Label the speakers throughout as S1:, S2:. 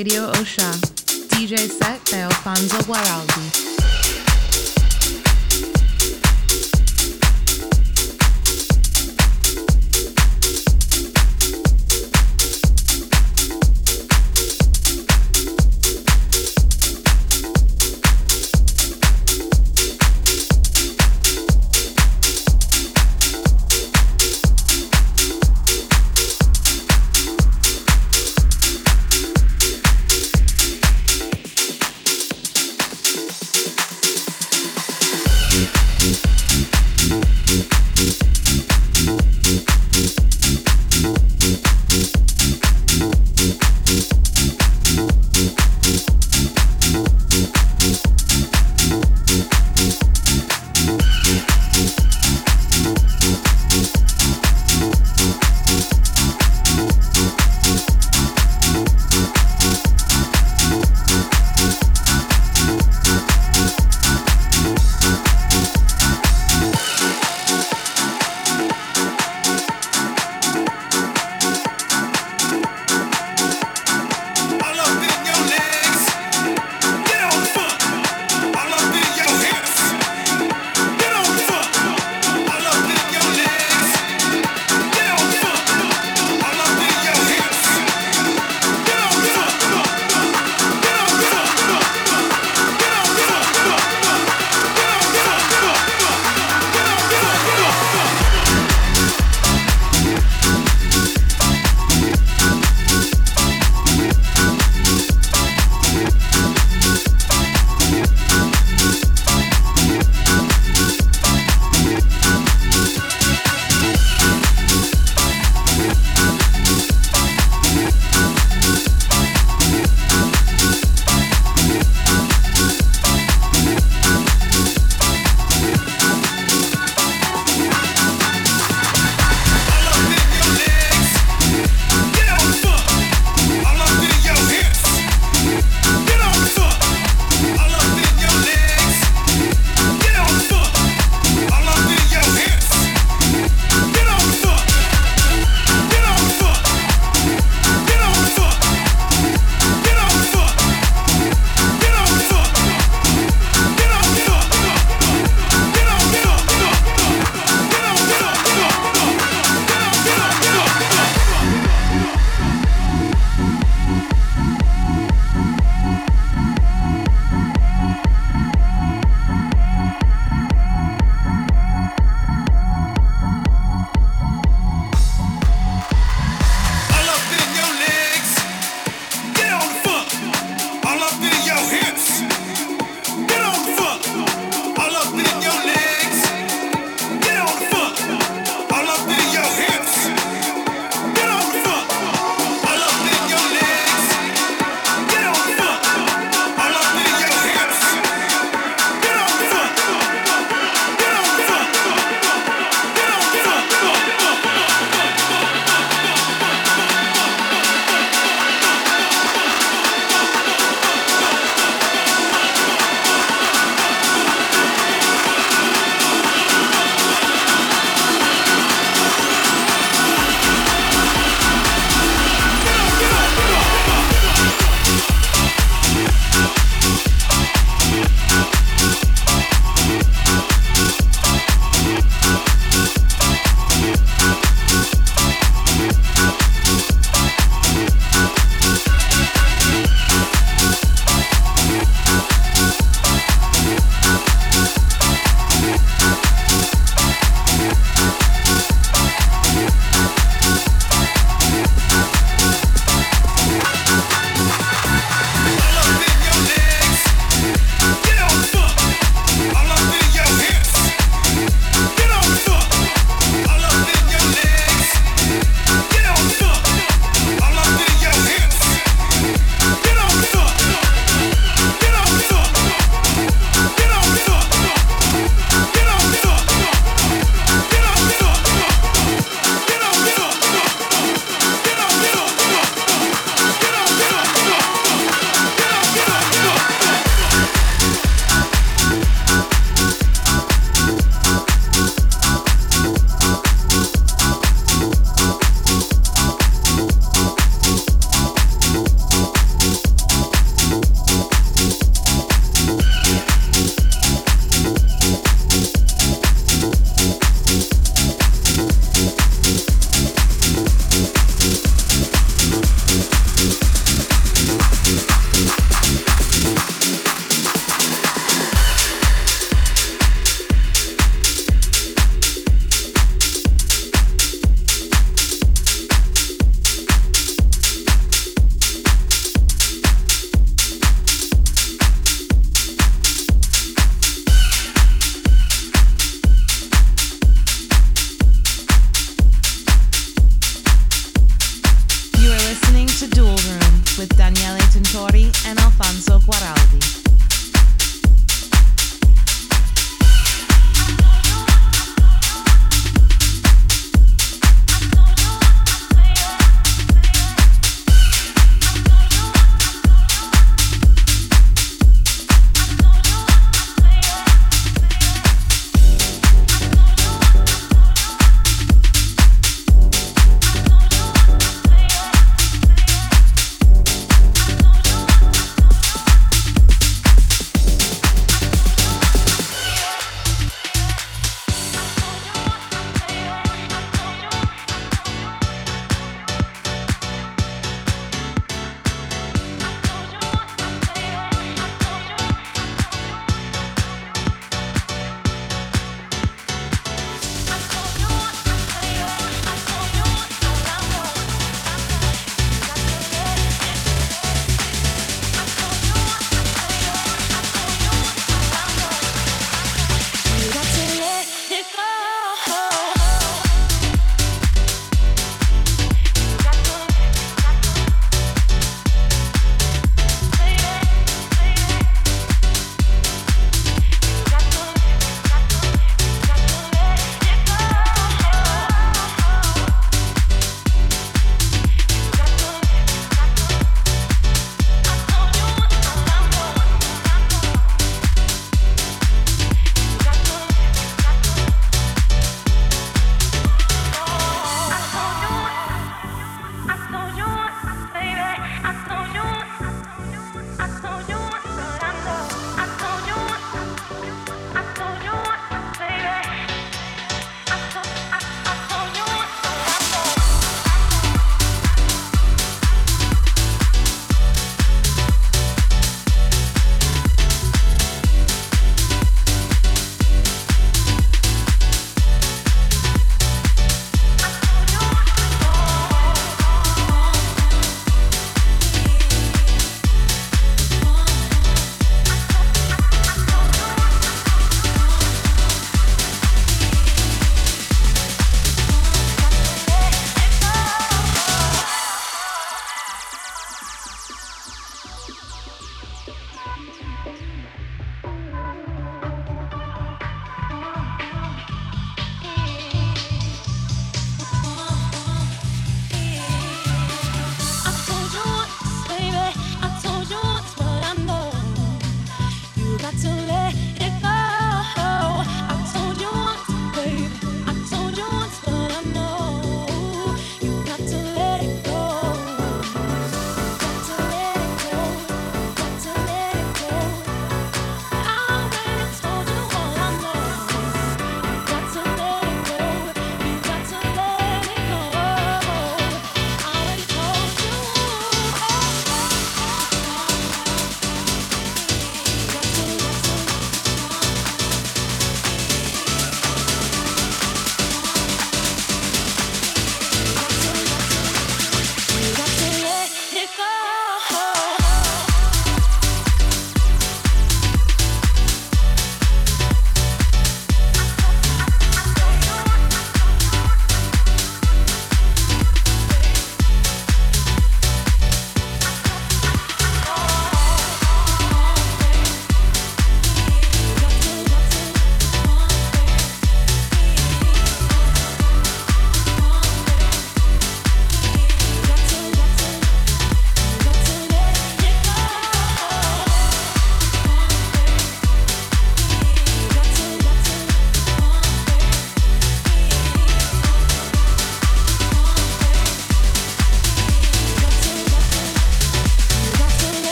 S1: Radio Osha. DJ set by Alfonso Guaraldi.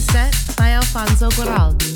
S1: Set by Alfonso Guaraldi.